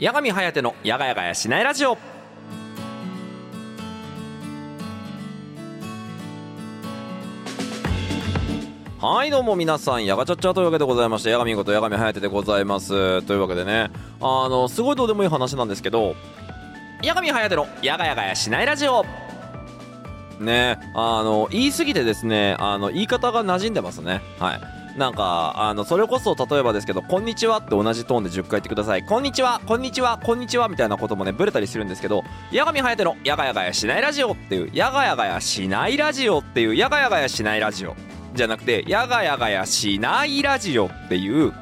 八神颯のやがやがやしないラジオ。はいどうも皆さんやがちゃっちゃというわけでございまして八神こと八神颯でございます。というわけでねあのすごいどうでもいい話なんですけど八神颯のやがやがやしないラジオ。ねあの言い過ぎてですねあの言い方が馴染んでますね。はい。なんかあのそれこそ例えばですけど「こんにちは」って同じトーンで10回言ってください「こんにちはこんにちはこんにちは」みたいなこともねブレたりするんですけど「八神颯のやがやがやしないラジオ」っていう「やがやがやしないラジオ」っていう「やがやがやしないラジオ」じゃなくて「やがやがやしないラジオ」っていう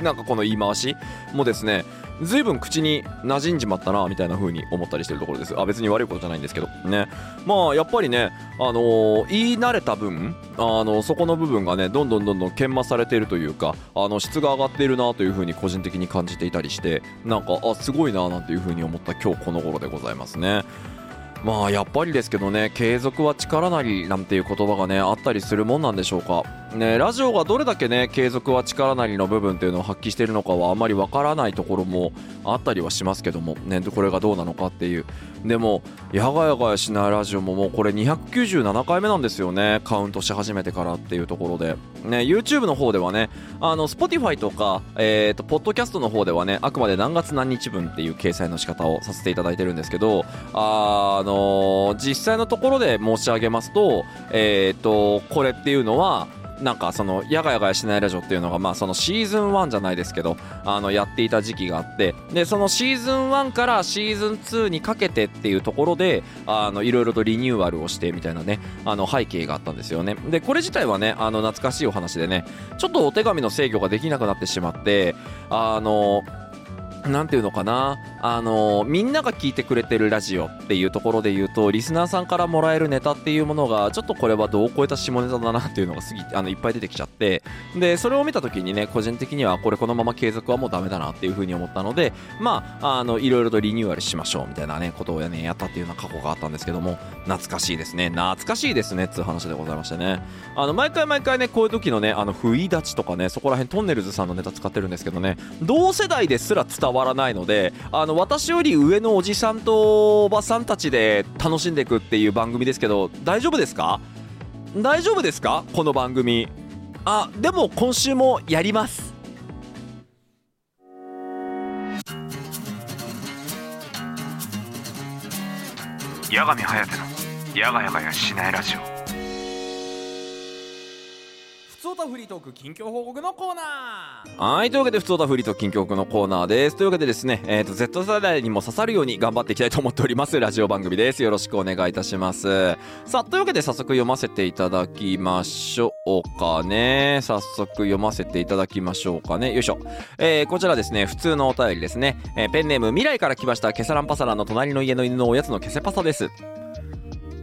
なんかこの言い回しもですね随分口に馴染んじまったなみたいな風に思ったりしてるところです。あ別に悪いことじゃないんですけど。ね。まあやっぱりねあのー言い慣れた分あのそこの部分がねどんどんどんどん研磨されているというかあの質が上がっているなという風に個人的に感じていたりしてなんかあすごいななんていう風に思った今日この頃でございますね。まあやっぱりですけどね継続は力なりなんていう言葉がねあったりするもんなんでしょうか。ねラジオがどれだけね継続は力なりの部分っていうのを発揮しているのかはあまりわからないところもあったりはしますけどもねこれがどうなのかっていう。でもやがやがやしないラジオももうこれ297回目なんですよねカウントし始めてからっていうところで。ね YouTube の方ではねあの Spotify とかえっ、とポッドキャストの方ではねあくまで何月何日分っていう掲載の仕方をさせていただいてるんですけどあの実際のところで申し上げますとえっ、とこれっていうのはなんかそのやがやがやしないラジオっていうのがまあそのシーズン1じゃないですけどあのやっていた時期があってでそのシーズン1からシーズン2にかけてっていうところであのいろいろとリニューアルをしてみたいなねあの背景があったんですよね。でこれ自体はねあの懐かしいお話でねちょっとお手紙の制御ができなくなってしまってあのなんていうのかな？あのみんなが聞いてくれてるラジオっていうところで言うとリスナーさんからもらえるネタっていうものがちょっとこれは度を超えた下ネタだなっていうのが過ぎあのいっぱい出てきちゃって。でそれを見た時にね個人的にはこれこのまま継続はもうダメだなっていうふうに思ったのでまああのいろいろとリニューアルしましょうみたいなねことをねやったっていうような過去があったんですけども懐かしいですね。懐かしいですねっていう話でございましてね。あの毎回毎回ねこういう時のねあの不意立ちとかねそこら辺トンネルズさんのネタ使ってるんですけどね同世代ですら伝わらないのであの私より上のおじさんとおばさんたちで楽しんでいくっていう番組ですけど大丈夫ですか？大丈夫ですか？この番組。あでも今週もやります。八神颯のやがやがやしないラジオ。つおたフリートーク近況報告のコーナー。はいというわけでふつおたフリートーク近況報告のコーナーです。というわけでですねえっ、と Z 世代にも刺さるように頑張っていきたいと思っております。ラジオ番組です。よろしくお願いいたします。さあというわけで早速読ませていただきましょうかね。早速読ませていただきましょうかね。よいしょ。えー、こちらですね普通のお便りですね、えーペンネーム未来から来ましたケサランパサランの隣の家の犬のおやつのケセパサです。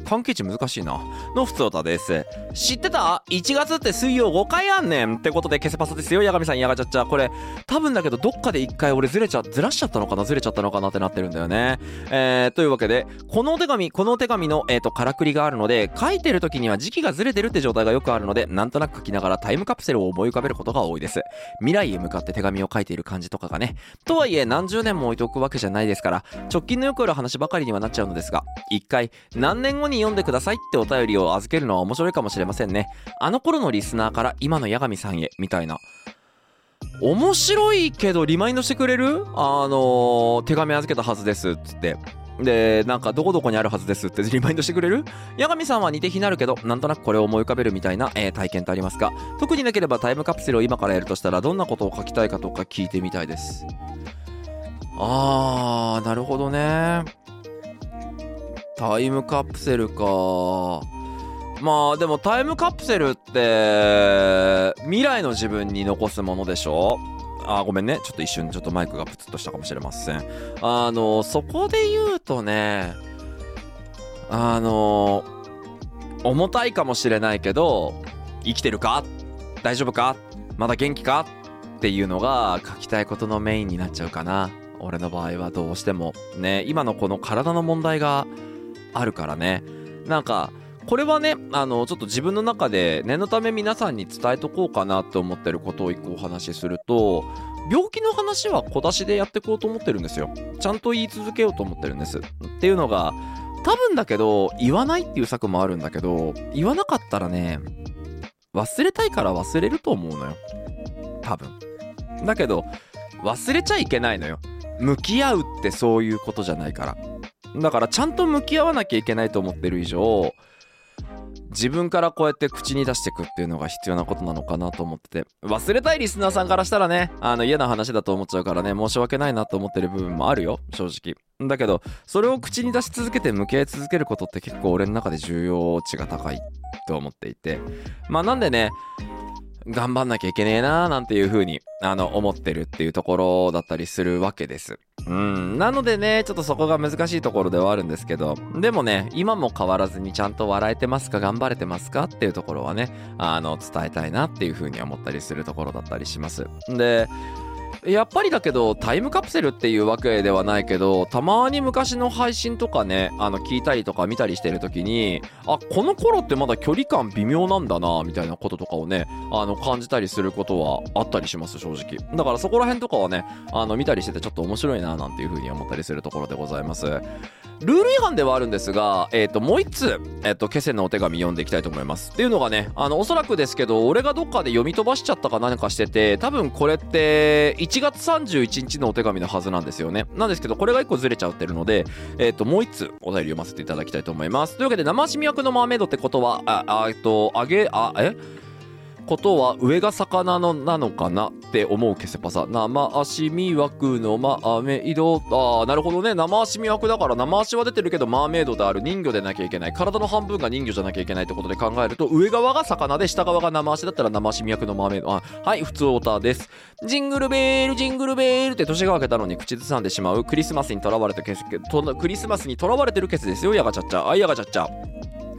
関係値難しいな。のふつおたです。知ってた ?1 月って水曜5回あんねんってことでケセパサですよ。ヤガミさん、ヤガチャッチャ。これ、多分だけど、どっかで1回俺ずれちゃ、ずらしちゃったのかな？ずれちゃったのかなってなってるんだよね。えー、というわけで、このお手紙、このお手紙の、えっ、と、からくりがあるので、書いてる時には時期がずれてるって状態がよくあるので、なんとなく書きながらタイムカプセルを思い浮かべることが多いです。未来へ向かって手紙を書いている感じとかがね。とはいえ、何十年も置いておくわけじゃないですから、直近のよくある話ばかりにはなっちゃうのですが、一回、何年後に読んでくださいってお便りを預けるのは面白いかもしれませんね。あの頃のリスナーから今の八神さんへ、みたいな。面白いけどリマインドしてくれる？あのー手紙預けたはずですっつって。で、なんかどこどこにあるはずですって リマインドしてくれる？八神さんは似て非なるけど、なんとなくこれを思い浮かべるみたいな、えー体験ってありますか？特になければタイムカプセルを今からやるとしたらどんなことを書きたいかとか聞いてみたいです。あー、なるほどね。タイムカプセルか。まあでもタイムカプセルって未来の自分に残すものでしょ？あごめんね。ちょっと一瞬ちょっとマイクがプツッとしたかもしれません。あのそこで言うとねあの重たいかもしれないけど生きてるか？大丈夫か？まだ元気か？っていうのが書きたいことのメインになっちゃうかな。俺の場合はどうしても。ね今のこの体の問題があるからね。なんかこれはねあのちょっと自分の中で念のため皆さんに伝えとこうかなと思ってることを一個お話しすると病気の話は小出しでやってこうと思ってるんですよ。ちゃんと言い続けようと思ってるんです。っていうのが多分だけど言わないっていう策もあるんだけど言わなかったらね忘れたいから忘れると思うのよ。多分。だけど忘れちゃいけないのよ。向き合うってそういうことじゃないから。だからちゃんと向き合わなきゃいけないと思ってる以上自分からこうやって口に出してくっていうのが必要なことなのかなと思ってて。忘れたいリスナーさんからしたらねあの嫌な話だと思っちゃうからね申し訳ないなと思ってる部分もあるよ正直。だけどそれを口に出し続けて向き合い続けることって結構俺の中で重要値が高いと思っていて。まあなんでね頑張んなきゃいけねえなーなんていう風にあの思ってるっていうところだったりするわけです。うん。なのでねちょっとそこが難しいところではあるんですけどでもね今も変わらずにちゃんと笑えてますか頑張れてますかっていうところはねあの伝えたいなっていう風に思ったりするところだったりします。でやっぱりだけどタイムカプセルっていうわけではないけどたまに昔の配信とかねあの聞いたりとか見たりしてる時にあこの頃ってまだ距離感微妙なんだなみたいなこととかをねあの感じたりすることはあったりします正直。だからそこら辺とかはねあの見たりしててちょっと面白いななんていうふうに思ったりするところでございます。ルール違反ではあるんですが、えっ、と、もう一通、えっ、と、ケセのお手紙読んでいきたいと思います。っていうのがね、あの、おそらくですけど、俺がどっかで読み飛ばしちゃったか何かしてて、多分これって、1月31日のお手紙のはずなんですよね。なんですけど、これが1個ずれちゃってるので、えっ、と、もう一通、お便り読ませていただきたいと思います。というわけで、生しみ役のマーメイドってことは、あ、あえっと、あげ、あ、え？ことは上が魚のなのかなって思うケセパさ生足魅惑のマーメイドあーなるほどね。生足魅惑だから生足は出てるけどマーメイドである人魚でなきゃいけない。体の半分が人魚じゃなきゃいけないってことで考えると上側が魚で下側が生足だったら生足魅惑のマーメイドあはい普通オーターです。ジングルベールジングルベールって年が明けたのに口ずさんでしまうクリスマスにとらわれたケスとクリスマスにとらわれてるケスですよヤガチャッチャあヤガチャッチャ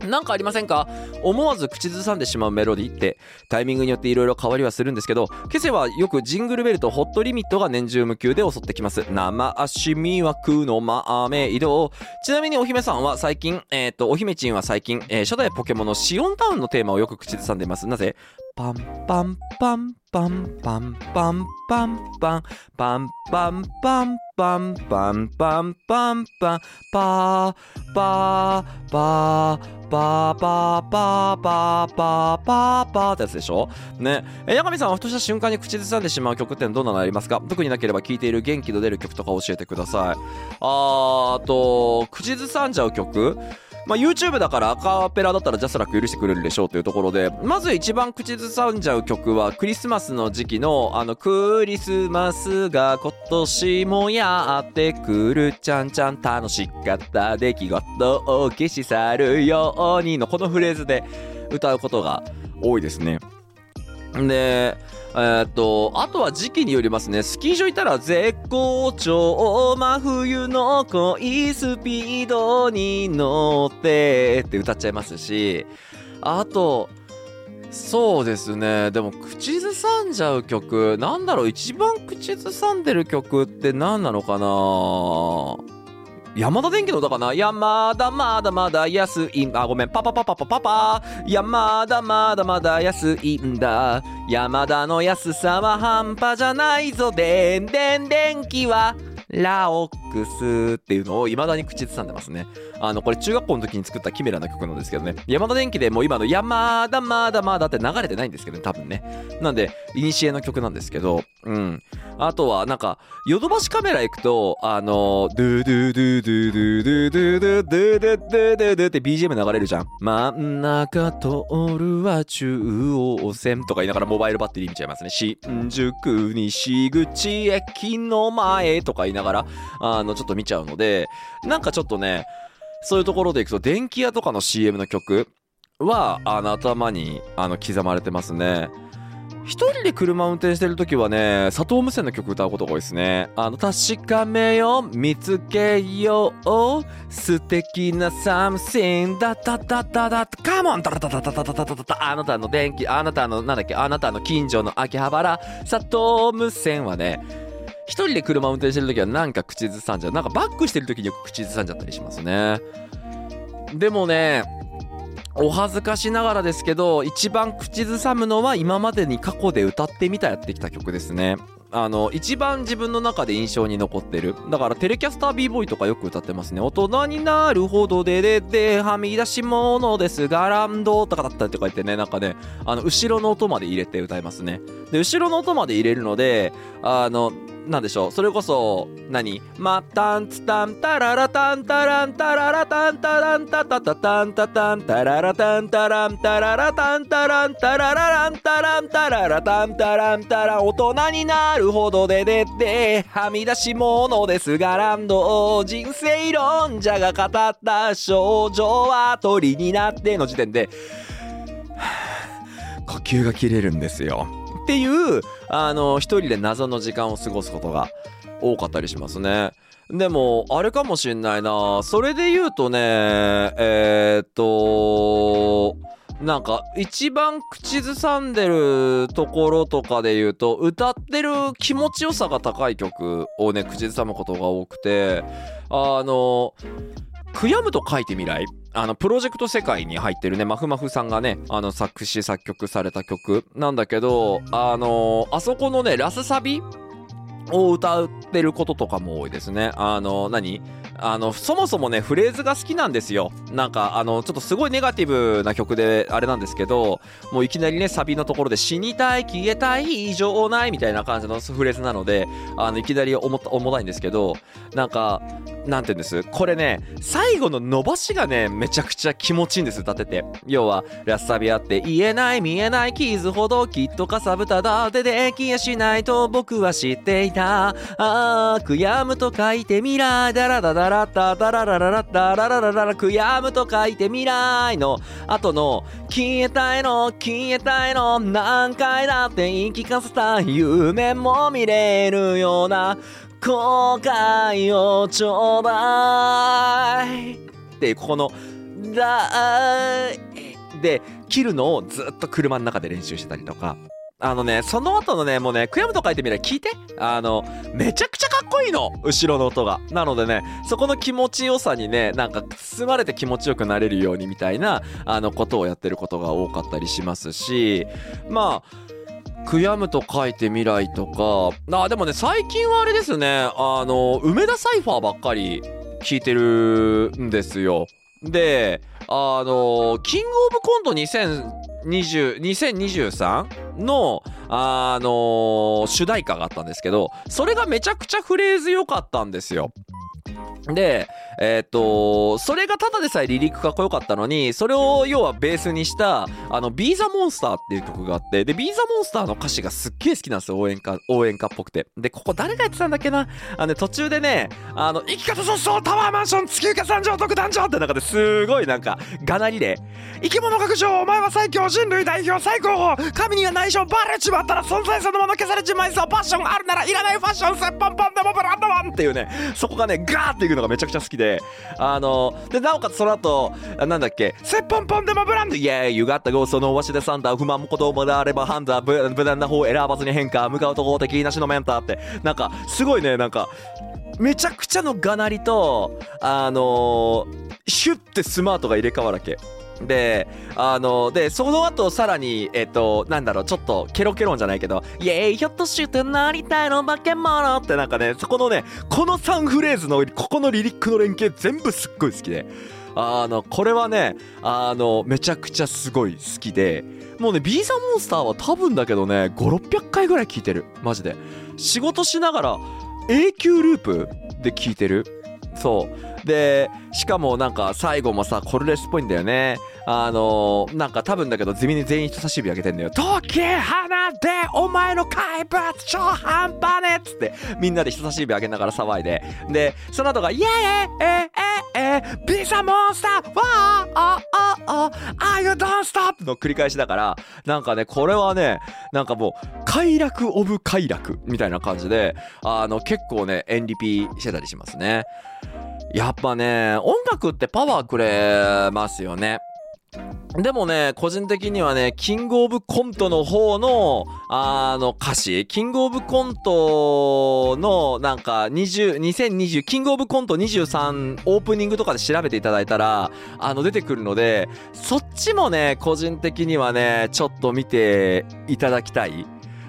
なんかありませんか？思わず口ずさんでしまうメロディってタイミングによっていろいろ変わりはするんですけどケセはよくジングルベルとホットリミットが年中無休で襲ってきます。生足魅惑のマーメイド。ちなみにお姫さんは最近えっ、とお姫ちんは最近、えー初代ポケモンのシオンタウンのテーマをよく口ずさんでいます。なぜ？パンパンパン。パンパンパンパンパンパンパンパンパンパンパンパンパンパーパーパーパーパーパーパーパーパーパーってやつでしょねえ八神さんはふとした瞬間に口ずさんでしまう曲ってどんなのありますか特になければ聴いている元気の出る曲とか教えてくださいあーあと口ずさんじゃう曲まあ、YouTube だからアカペラだったらジャスラック許してくれるでしょうというところで、まず一番口ずさんじゃう曲はクリスマスの時期のあのクリスマスが今年もやってくるちゃんちゃん楽しかった出来事を消し去るようにのこのフレーズで歌うことが多いですね。で、えーと、あとは時期によりますね。スキー場いたら絶好調、真冬の恋スピードに乗ってって歌っちゃいますし、あと、そうですね。でも、口ずさんじゃう曲、なんだろう、一番口ずさんでる曲って何なのかな？山田電機の歌かな？山田まだまだ安いんあごめん。パパパパパパ。パ山田まだまだ安いんだ。山田の安さは半端じゃないぞ。でんでん電気はラオックスっていうのを未だに口ずさんでますね。あのこれ中学校の時に作ったキメラな曲なんですけどね。山田電機でもう今の山田まだまだって流れてないんですけどね多分ね。なんで古の曲なんですけど。うん。あとはなんかヨドバシカメラ行くとあのドゥドゥドゥドゥドゥドゥドゥドゥドゥドゥドゥドゥって BGM 流れるじゃん。真ん中通るは中央線とか言いながらモバイルバッテリー見ちゃいますね。新宿西口駅の前とか言いながらあちょっと見ちゃうのでなんかちょっとねそういうところでいくと電気屋とかの CM の曲はあの頭にあの刻まれてますね。一人で車運転してる時はね佐藤無線の曲歌うことが多いですね。あの確かめよう見つけよう素敵なサムシンだだだだだカモンダダダダダダダダダダあなたの電気あなたのなんだっけあなたの近所の秋葉原佐藤無線はね一人で車運転してる時はなんか口ずさんじゃうなんかバックしてる時によく口ずさんじゃったりしますね。でもねお恥ずかしながらですけど一番口ずさむのは今までに過去で歌ってみたやってきた曲ですね。あの一番自分の中で印象に残ってる。だからテレキャスター b ボーイとかよく歌ってますね。大人になるほどででではみ出し物です。ガランドとかだったりとか言ってねなんかねあの後ろの音まで入れて歌いますね。で後ろの音まで入れるのであのなんでしょう？それこそ何？またんつたんたららたんたらんたららたんたらんたたたたんたたんたららたんたらんたららたんたらんたらららんたらんたららたんたらんたら大人になるほどででってはみ出し物ですがランド人生論者が語った少女は鳥になっての時点で呼吸が切れるんですよっていうあの一人で謎の時間を過ごすことが多かったりしますね。でもあれかもしんないな。それで言うとねえー、っとなんか一番口ずさんでるところとかで言うと歌ってる気持ちよさが高い曲をね口ずさむことが多くてあの悔やむと書いて未来。あのプロジェクト世界に入ってるねまふまふさんがねあの作詞作曲された曲なんだけどあのあそこのねラスサビを歌ってることとかも多いですね。あの、何？あの、そもそもね、フレーズが好きなんですよ。なんか、あの、ちょっとすごいネガティブな曲で、あれなんですけど、もういきなりね、サビのところで、死にたい、消えたい、異常ない、みたいな感じのフレーズなので、あの、いきなり重た重たいんですけど、なんか、なんて言うんです？これね、最後の伸ばしがね、めちゃくちゃ気持ちいいんです、歌ってて。要は、ラスサビあって、言えない、見えない、傷ほどきっとかさぶただってできやしないと僕は知っていた。あー、悔やむと書いて未来、だらだだらった、だららららった、ららららら、悔やむと書いて未来の後の、消えたいの、消えたいの、何回だって言い聞かせた夢も見れるような、後悔をちょうだい。ってここの「だい」で切るのをずっと車の中で練習してたりとか。あのねその後のねもうね悔やむと書いてみれば聞いて。あのめちゃくちゃかっこいいの後ろの音が。なのでねそこの気持ちよさにねなんか包まれて気持ちよくなれるようにみたいなあのことをやってることが多かったりしますし。まあ悔やむと書いて未来とか、あ、でもね、最近はあれですね、あの、梅田サイファーばっかり聞いてるんですよ。で、あの、キングオブコント2020 2023の、あの主題歌があったんですけど、それがめちゃくちゃフレーズ良かったんですよ。で、えっ、と、それがただでさえリリックかっこよかったのに、それを要はベースにした、あの、ビーザモンスターっていう曲があって、で、ビーザモンスターの歌詞がすっげえ好きなんですよ、応援歌、応援歌っぽくて。で、ここ誰がやってたんだっけな？あのね、途中でね、あの、生き方そそうタワーマンション地球化三条特団長って中ですごいなんか、がなりで、生き物学上、お前は最強、人類代表、最高峰、神には内緒、バレちまったら存在そのまま消されちまいそう、パッションあるならいらないファッション、セッパンパンでもブランドマンっていうね、そこがね、ガーっていくのがめちゃくちゃ好きで、あの、で、なおかつその後、なんだっけ、せっポンポンでもブランド、イェーイ、ゆがったゴーストのわしでサンダー、不満も子供であればハンダー、無難な方を選ばずに変化、向かうと法的なしのメンターって、なんか、すごいね、なんか、めちゃくちゃのがなりと、あのー、シュッてスマートが入れ替わるわけ。で、あの、で、その後さらに、えっと、なんだろう、ちょっとケロケロンじゃないけど、イェーイ、ひょっとしてなりたいの化け物ってなんかね、そこのね、この3フレーズの、ここのリリックの連携全部すっごい好きで、あの、これはね、あの、めちゃくちゃすごい好きで、もうね、ビーザモンスターは多分だけどね、5、600回ぐらい聞いてる。マジで。仕事しながら、永久ループで聞いてる。そう。で、しかもなんか最後もさ、コルレスっぽいんだよね。あのー、なんか多分だけど、地味に全員人差し指上げてんだよ。時花でお前の怪物超半端ねっつって、みんなで人差し指上げながら騒いで。で、その後が、イエーイえー、えー、えー、ビザモンスターわーああああ you don't stop の繰り返しだから、なんかね、これはね、なんかもう、快楽オブ快楽みたいな感じで、あの、結構ね、エンリピしてたりしますね。やっぱね、音楽ってパワーくれますよね。でもね、個人的にはね、キングオブコントの方の、あの歌詞、キングオブコントのなんか20、2020、キングオブコント23オープニングとかで調べていただいたら、あの出てくるので、そっちもね、個人的にはね、ちょっと見ていただきたい。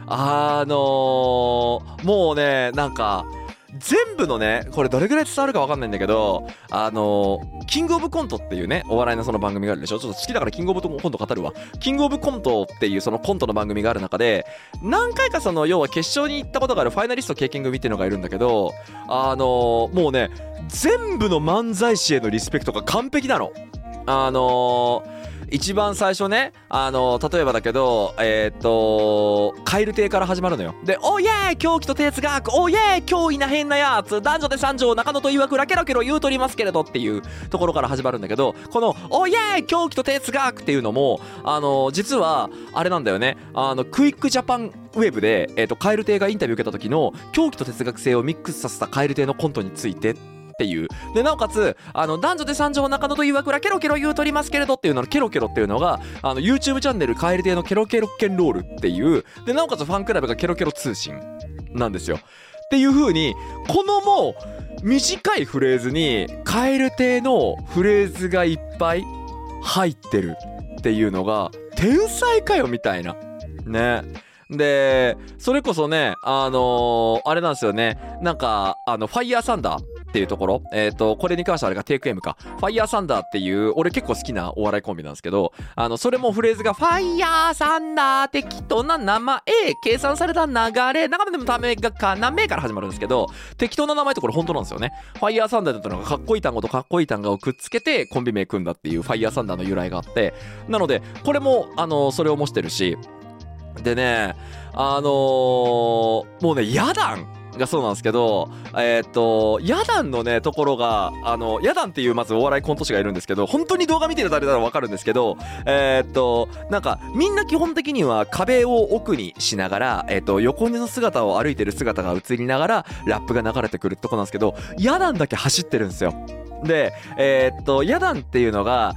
あのーもうねなんか全部のねこれどれぐらい伝わるか分かんないんだけどあのーキングオブコントっていうねお笑いのその番組があるでしょ？ちょっと好きだからキングオブコント語るわ。キングオブコントっていうそのコントの番組がある中で何回かその要は決勝に行ったことがあるファイナリスト経験組っていうのがいるんだけどあのーもうね全部の漫才師へのリスペクトが完璧なの。あのー一番最初ね、あの例えばだけど、えーっと、蛙亭から始まるのよ。で、おいえー狂気と哲学おいえー脅威な変なやつ男女で三条中野と曰くラケラケロ言うとりますけれどっていうところから始まるんだけど、この、おいえー狂気と哲学っていうのも、あの実は、あれなんだよね、あの、クイックジャパンウェブで、えーっと、蛙亭がインタビュー受けた時の、狂気と哲学性をミックスさせた蛙亭のコントについて、っていう。で、なおかつ、あの、男女で三条中野と曰くらケロケロ言うとりますけれどっていうののケロケロっていうのが、あの、YouTube チャンネルカエル亭のケロケロケンロールっていう、で、なおかつファンクラブがケロケロ通信なんですよ。っていう風に、このもう、短いフレーズに、カエル亭のフレーズがいっぱい入ってるっていうのが、天才かよみたいな。ね。で、それこそね、あのーあれなんですよね。なんか、あの、ファイヤーサンダーっていうところ、えっ、と、これに関してはあれがテイク M か。ファイヤーサンダーっていう、俺結構好きなお笑いコンビなんですけど、あの、それもフレーズが、ファイヤーサンダー適当な名前、計算された流れ、中でもためがかなめから始まるんですけど、適当な名前ってこれ本当なんですよね。ファイヤーサンダーだってのがかっこいい単語とかっこいい単語をくっつけてコンビ名組んだっていうファイヤーサンダーの由来があって、なので、これも、あの、それを模してるし、でね、あのーもうね、ヤダンがそうなんですけど、えーっと、ヤダンのね、ところが、あの、ヤダンっていうまずお笑いコント師がいるんですけど、本当に動画見てる誰だらわかるんですけど、えーっと、なんか、みんな基本的には壁を奥にしながら、えーっと、横の姿を歩いてる姿が映りながら、ラップが流れてくるとこなんですけど、ヤダンだけ走ってるんですよ。で、えっと、ヤダンっていうのが、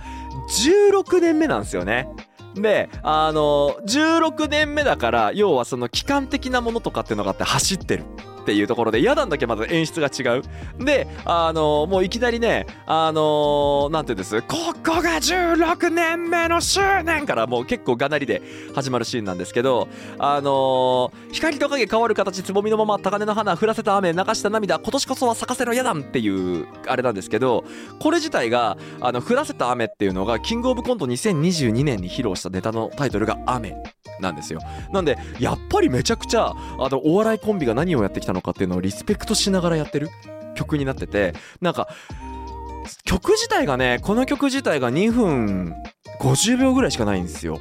16年目なんですよね。で、あの、16年目だから、要はその期間的なものとかっていうのがあって走ってる。っていうところで、ヤダンだけまず演出が違う。で、あのもういきなりね、あのなんていうんです、ここが16年目の周年からもう結構がなりで始まるシーンなんですけど、あの光と影変わる形、つぼみのまま高根の花、降らせた雨、流した涙、今年こそは咲かせろヤダンっていう、あれなんですけど、これ自体が、あの、降らせた雨っていうのが、キングオブコント2022年に披露したネタのタイトルが雨なんですよ。なんで、やっぱりめちゃくちゃ、あの、お笑いコンビが何をやってきたのかっていうのをリスペクトしながらやってる曲になってて、なんか、曲自体がね、この曲自体が2分50秒ぐらいしかないんですよ。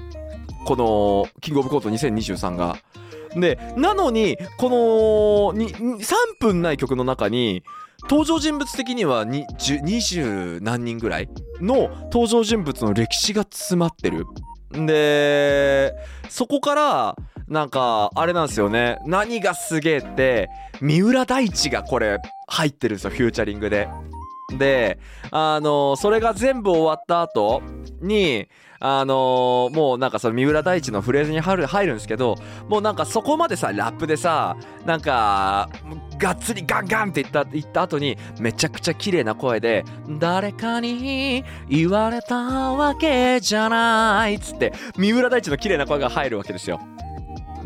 この、キングオブコント2023が。で、なのに、この、3分ない曲の中に、登場人物的にはに10 20何人ぐらいの登場人物の歴史が詰まってる。で、そこから、なんか、あれなんですよね。何がすげえって、三浦大知がこれ、入ってるんですよ、フューチャリングで。で、あのそれが全部終わった後に、あのもうなんかその三浦大知のフレーズに入る入るんですけど、もうなんかそこまでさ、ラップでさ、なんか、がっつりガンガンって言った、言った後に、めちゃくちゃ綺麗な声で、誰かに言われたわけじゃないっつって、三浦大知の綺麗な声が入るわけですよ。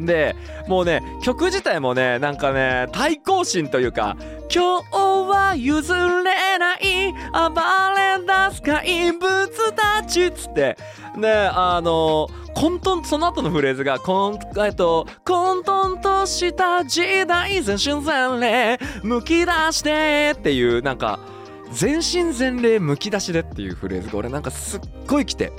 で、もうね、曲自体もね、なんかね、対抗心というか、今日は譲れない暴れ出す怪物たちっつって、ね、あの、混沌、その後のフレーズが、こん、えっと、混沌とした時代全身全霊、むき出してっていう、なんか、全身全霊むき出しでっていうフレーズが俺なんかすっごい来て。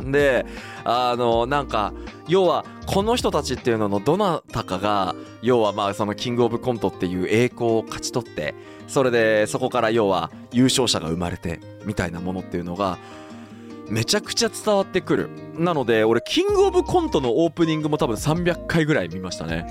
で、あの、なんか、要は、この人たちっていうののどなたかが、要はまあそのキングオブコントっていう栄光を勝ち取って、それでそこから要は優勝者が生まれて、みたいなものっていうのが、めちゃくちゃ伝わってくる。なので、俺、キングオブコントのオープニングも多分300回ぐらい見ましたね。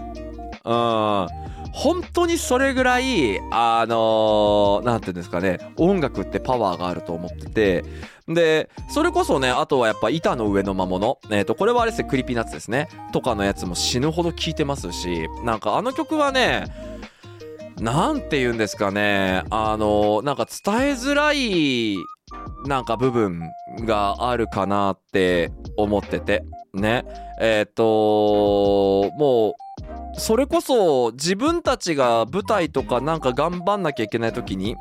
うん。本当にそれぐらい、あのーなんていうんですかね、音楽ってパワーがあると思ってて、で、それこそね、あとはやっぱ板の上の魔物。えっ、と、これはあれですね、 Creepy Nuts ですね。とかのやつも死ぬほど聴いてますし、なんかあの曲はね、なんて言うんですかね、あの、なんか伝えづらい、なんか部分があるかなって思ってて。ねえっ、ともうそれこそ自分たちが舞台とかなんか頑張んなきゃいけない時に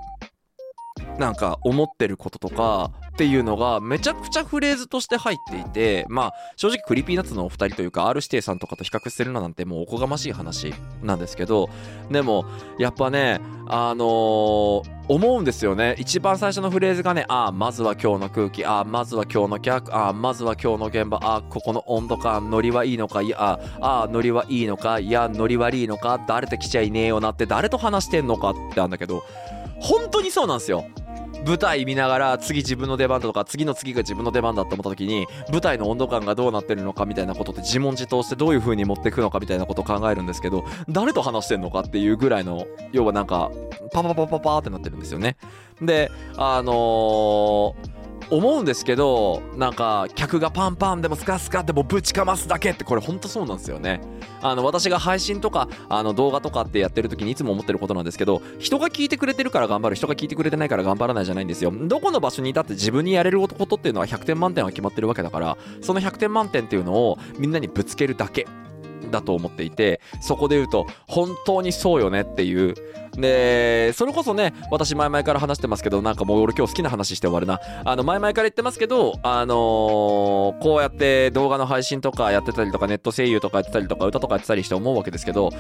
なんか思ってることとかっていうのがめちゃくちゃフレーズとして入っていてまあ正直 Creepy Nuts のお二人というか R 指定さんとかと比較するのなんてもうおこがましい話なんですけどでもやっぱねあのー思うんですよね。一番最初のフレーズがねああまずは今日の空気ああまずは今日の客ああまずは今日の現場ああここの温度感ノリはいいのかいやああノリはいいのかいやノリ悪いのか誰と来ちゃいねえよなって誰と話してんのかってあんだけど本当にそうなんですよ。舞台見ながら次自分の出番だとか次の次が自分の出番だと思った時に舞台の温度感がどうなってるのかみたいなことって自問自答してどういう風に持っていくのかみたいなことを考えるんですけど誰と話してんのかっていうぐらいの要はなんかパパパパパーってなってるんですよね。であのー思うんですけどなんか客がパンパンでもスカスカでもぶちかますだけってこれほんとそうなんですよね。あの私が配信とかあの動画とかってやってる時にいつも思ってることなんですけど人が聞いてくれてるから頑張る人が聞いてくれてないから頑張らないじゃないんですよ。どこの場所にいたって自分にやれることっていうのは100点満点は決まってるわけだからその100点満点っていうのをみんなにぶつけるだけ。だと思っていてそこで言うと本当にそうよねっていう。でそれこそね私前々から話してますけどなんかもう俺今日好きな話して終わるな。あの前々から言ってますけどあのーこうやって動画の配信とかやってたりとかネット声優とかやってたりとか歌とかやってたりして思うわけですけど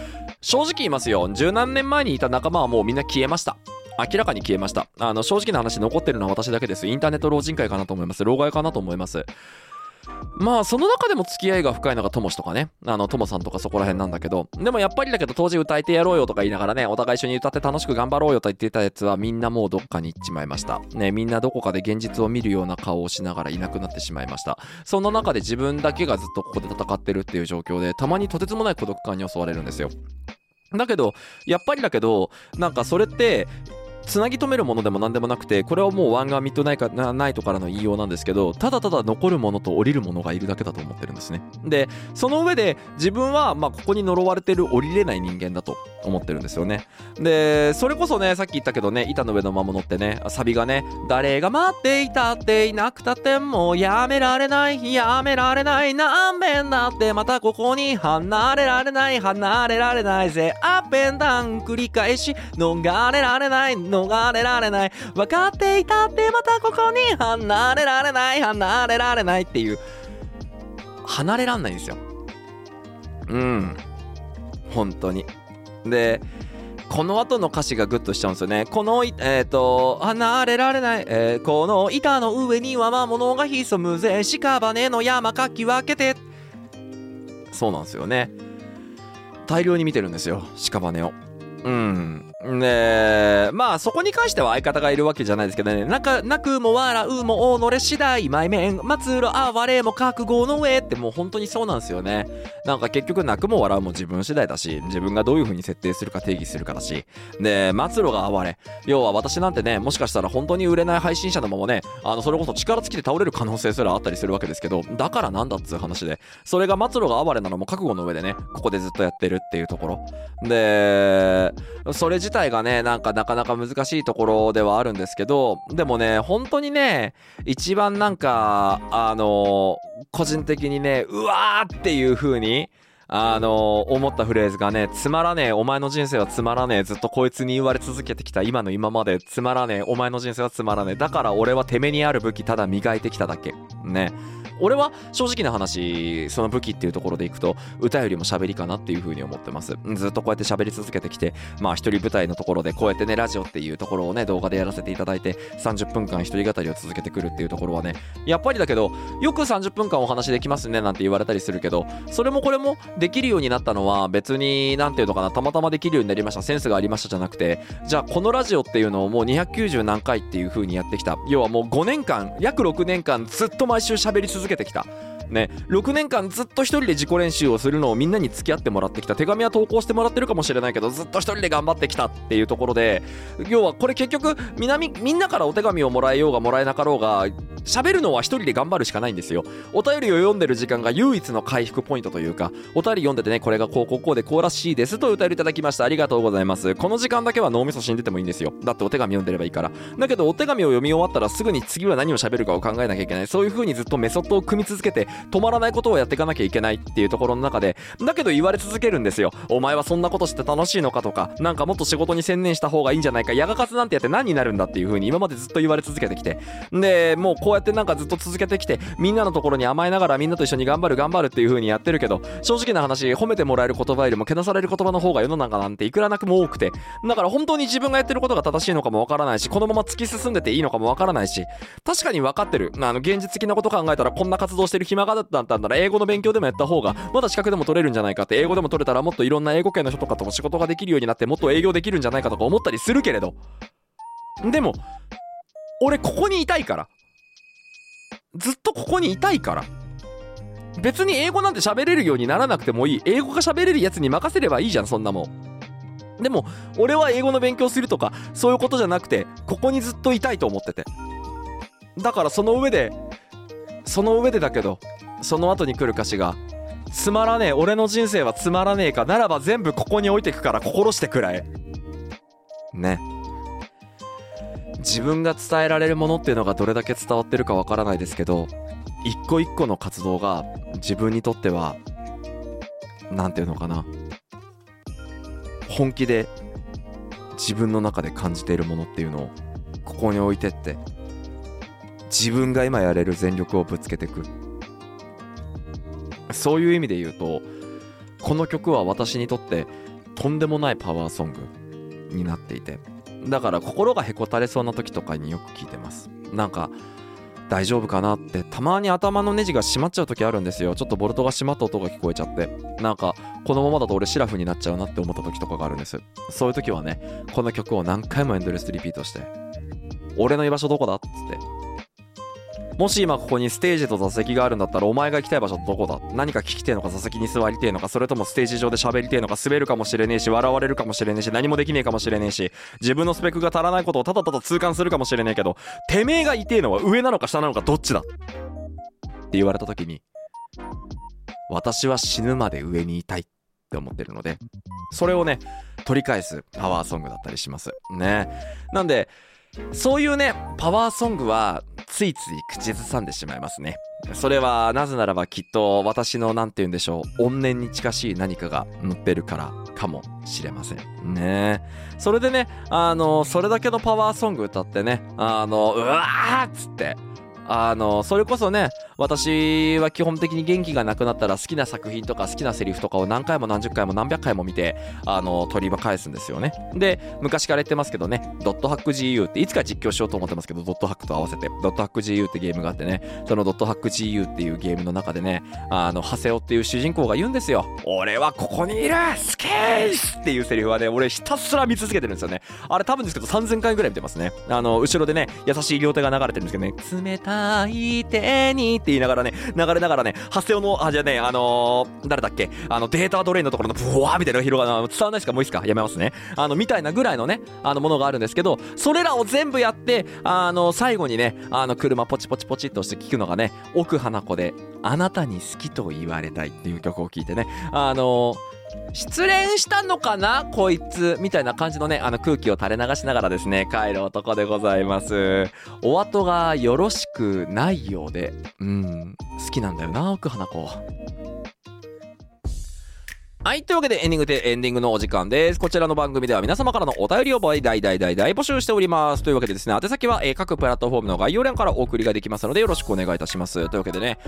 正直言いますよ。十何年前にいた仲間はもうみんな消えました。明らかに消えました。あの正直な話残ってるのは私だけです。インターネット老人会かなと思います。老害かなと思います。まあその中でも付き合いが深いのがともしとかね。あのともさんとかそこら辺なんだけど。でもやっぱりだけど当時歌えてやろうよとか言いながらねお互い一緒に歌って楽しく頑張ろうよと言ってたやつはみんなもうどっかに行っちまいました。ねみんなどこかで現実を見るような顔をしながらいなくなってしまいました。そんな中で自分だけがずっとここで戦ってるっていう状況でたまにとてつもない孤独感に襲われるんですよ。だけどやっぱりだけどなんかそれってつなぎ止めるものでも何でもなくてこれはもうワンガンミッドナイかなナイトからの言いようなんですけどただただ残るものと降りるものがいるだけだと思ってるんですね。でその上で自分はまあここに呪われてる降りれない人間だと思ってるんですよね。でそれこそねさっき言ったけどね板の上の魔物ってねサビがね誰が待っていたっていなくたってもうやめられないやめられない何遍だってまたここに離れられない離れられないぜ。アップンダウン繰り返し逃れられない逃れられない分かっていたってまたここに離れられない離れられないっていう離れらんないんですようん本当にでこの後の歌詞がグッとしちゃうんですよね。この、えっ、と、離れられない、えーこの板の上には魔物が潜むぜ、屍の山かき分けて。そうなんですよね。大量に見てるんですよ、屍を。うん。で、まあそこに関しては相方がいるわけじゃないですけどね、泣か泣くも笑うも己次第、前面、末路哀れも覚悟の上ってもう本当にそうなんですよね。なんか結局泣くも笑うも自分次第だし、自分がどういう風に設定するか定義するかだし、で、末路が哀れ。要は私なんてね、もしかしたら本当に売れない配信者のままね、あの、それこそ力尽きて倒れる可能性すらあったりするわけですけど、だからなんだっつう話で、それが末路が哀れなのも覚悟の上でね、ここでずっとやってるっていうところ。で、それ自体がね、なんかなかなか難しいところではあるんですけど、でもね、本当にね、一番なんか、あの個人的にね、うわーっていう風に、あの思ったフレーズがね、つまらねえ、お前の人生はつまらねえ、ずっとこいつに言われ続けてきた今の今までつまらねえ、お前の人生はつまらねえ。だから俺はてめえにある武器ただ磨いてきただけ。ね。俺は正直な話、その武器っていうところでいくと、歌よりも喋りかなっていう風に思ってます。ずっとこうやって喋り続けてきて、まあ一人舞台のところでこうやってね、ラジオっていうところをね、動画でやらせていただいて、30分間一人語りを続けてくるっていうところはね、やっぱりだけど、よく30分間お話できますねなんて言われたりするけど、それもこれもできるようになったのは別に、なんていうのかな、たまたまできるようになりました、センスがありましたじゃなくて、じゃあこのラジオっていうのをもう290何回っていう風にやってきた。要はもう5年間、約6年間ずっと毎週喋り続けてきた。ね、6年間ずっと一人で自己練習をするのをみんなに付き合ってもらってきた手紙は投稿してもらってるかもしれないけどずっと一人で頑張ってきたっていうところで要はこれ結局南みんなからお手紙をもらえようがもらえなかろうが喋るのは一人で頑張るしかないんですよ。お便りを読んでる時間が唯一の回復ポイントというかお便り読んでてねこれがこうこうこうでこうらしいですとお便りいただきました。ありがとうございます。この時間だけは脳みそ死んでてもいいんですよ。だってお手紙読んでればいいから。だけどお手紙を読み終わったらすぐに次は何を喋るかを考えなきゃいけない。そういう風にずっとメソッドを組み続けて止まらないことをやっていかなきゃいけないっていうところの中でだけど言われ続けるんですよ。お前はそんなことして楽しいのかとかなんかもっと仕事に専念した方がいいんじゃないか矢が活なんてやって何になるんだっていう風に今までずっと言われ続けてきて。でもうこうやってなんかずっと続けてきてみんなのところに甘えながらみんなと一緒に頑張る頑張るっていう風にやってるけど正直な話褒めてもらえる言葉よりもけなされる言葉の方が世の中なんていくらなくも多くてだから本当に自分がやってることが正しいのかもわからないしこのまま突き進んでていいのかもわからないし確かに分かってる。あの現実的なこと考えたらこんな活動してる暇がだったんだら英語の勉強でもやった方がまだ資格でも取れるんじゃないかって英語でも取れたらもっといろんな英語圏の人とかとも仕事ができるようになってもっと営業できるんじゃないかとか思ったりするけれど。でも俺ここにいたいからずっとここにいたいから。別に英語なんて喋れるようにならなくてもいい。英語が喋れるやつに任せればいいじゃんそんなもん。でも俺は英語の勉強するとかそういうことじゃなくてここにずっといたいと思ってて。だからその上でその上でだけどその後に来る歌詞が「つまらねえ俺の人生はつまらねえかならば全部ここに置いてくから心してくらえ」ね。自分が伝えられるものっていうのがどれだけ伝わってるかわからないですけど一個一個の活動が自分にとっては何ていうのかな。本気で自分の中で感じているものっていうのをここに置いてって自分が今やれる全力をぶつけていく。そういう意味で言うとこの曲は私にとってとんでもないパワーソングになっていてだから心がへこたれそうな時とかによく聞いてます。なんか大丈夫かなってたまに頭のネジが閉まっちゃう時あるんですよ。ちょっとボルトが閉まった音が聞こえちゃって。なんかこのままだと俺シラフになっちゃうなって思った時とかがあるんです。そういう時はねこの曲を何回もエンドレスリピートして。俺の居場所どこだっつって。もし今ここにステージと座席があるんだったらお前が行きたい場所どこだ何か聞きてえのか座席に座りてえのかそれともステージ上で喋りてえのか滑るかもしれねえし笑われるかもしれねえし何もできねえかもしれねえし自分のスペックが足らないことをただただ痛感するかもしれねえけどてめえがいてえのは上なのか下なのかどっちだって言われた時に私は死ぬまで上にいたいって思ってるのでそれをね取り返すパワーソングだったりします。ね。なんでそういうねパワーソングはついつい口ずさんでしまいますね。それはなぜならばきっと私の何て言うんでしょう怨念に近しい何かが乗ってるからかもしれませんね。それでねあのそれだけのパワーソング歌ってねあのうわーっつってあのそれこそね私は基本的に元気がなくなったら好きな作品とか好きなセリフとかを何回も何十回も何百回も見てあの取り返すんですよね。で昔から言ってますけどねドットハック GU っていつか実況しようと思ってますけどドットハックと合わせて。ドットハック GU ってゲームがあってねそのドットハック GU っていうゲームの中でねあのハセオっていう主人公が言うんですよ。俺はここにいるスケースっていうセリフはね俺ひたすら見続けてるんですよね。あれ多分ですけど3000回ぐらい見てますね。あの後ろでね優しい両手が流れてるんですけどね冷たい手にって言いながらね流れながらね発生のあじゃあねあのー、誰だっけ？あのデータドレインのところのブワーみたいな広がる伝わらないですかもういいですか？やめますね。あのみたいなぐらいのねあのものがあるんですけどそれらを全部やってあの最後にねあの車ポチポチポチっとして聞くのがね奥花子であなたに好きと言われたいっていう曲を聴いてねあのー失恋したのかなこいつみたいな感じのね、あの空気を垂れ流しながらですね、帰る男でございます。お後がよろしくないようで、うん、好きなんだよな、奥花子。はい。というわけでエンディングでエンディングのお時間です。こちらの番組では皆様からのお便りを大大大大大募集しております。というわけでですね、宛先は、え、各プラットフォームの概要欄からお送りができますのでよろしくお願いいたします。というわけでね、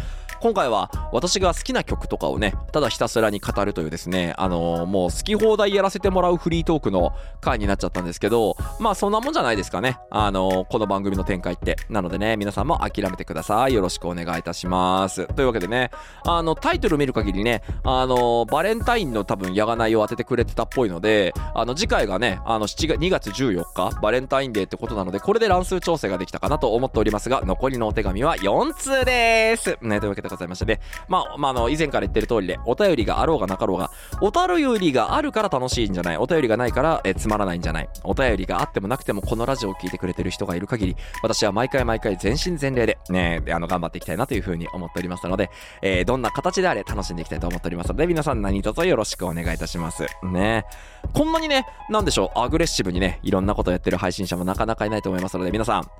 今回は私が好きな曲とかをね、ただひたすらに語るというですね、あのー、もう好き放題やらせてもらうフリートークの回になっちゃったんですけど、まあそんなもんじゃないですかね。あのー、この番組の展開って。なのでね、皆さんも諦めてください。よろしくお願いいたします。というわけでね、あの、タイトル見る限りね、あのバレンタインインの多分、やがないを当ててくれてたっぽいので、あの、次回がね、あの、7月、2月14日、バレンタインデーってことなので、これで乱数調整ができたかなと思っておりますが、残りのお手紙は4通です。ね、というわけでございましてね。まあ、まあ、あの、以前から言ってる通りで、お便りがあろうがなかろうが、お便りがあるから楽しいんじゃない。お便りがないから、えつまらないんじゃない。お便りがあってもなくても、このラジオを聞いてくれてる人がいる限り、私は毎回毎回全身全霊で、ね、であの、頑張っていきたいなというふうに思っておりますので、えーどんな形であれ楽しんでいきたいと思っておりますので、皆さん何卒よよろしくお願いいたします。ね。こんなにね、なんでしょう、アグレッシブにね、いろんなことやってる配信者もなかなかいないと思いますので、皆さん、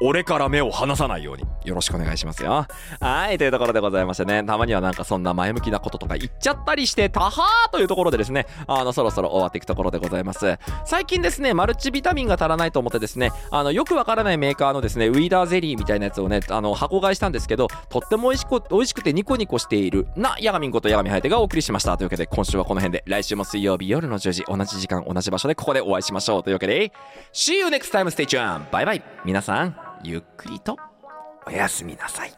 俺から目を離さないようによろしくお願いしますよ。はい、というところでございましてね、たまにはなんかそんな前向きなこととか言っちゃったりして、たはーというところでですね、あの、そろそろ終わっていくところでございます。最近ですね、マルチビタミンが足らないと思ってですね、あの、よくわからないメーカーのですね、ウィーダーゼリーみたいなやつをね、あの、箱買いしたんですけど、とっても美味しく、美味しくてニコニコしているな、ヤガミンことヤガミハヤテがお送りしました。というわけで、今週はこの辺で、来週も水曜日夜の10時、同じ時間、同じ場所でここでお会いしましょう。というわけで、See you next time, stay tuned! バイバイ皆さん、ゆっくりと、おやすみなさい。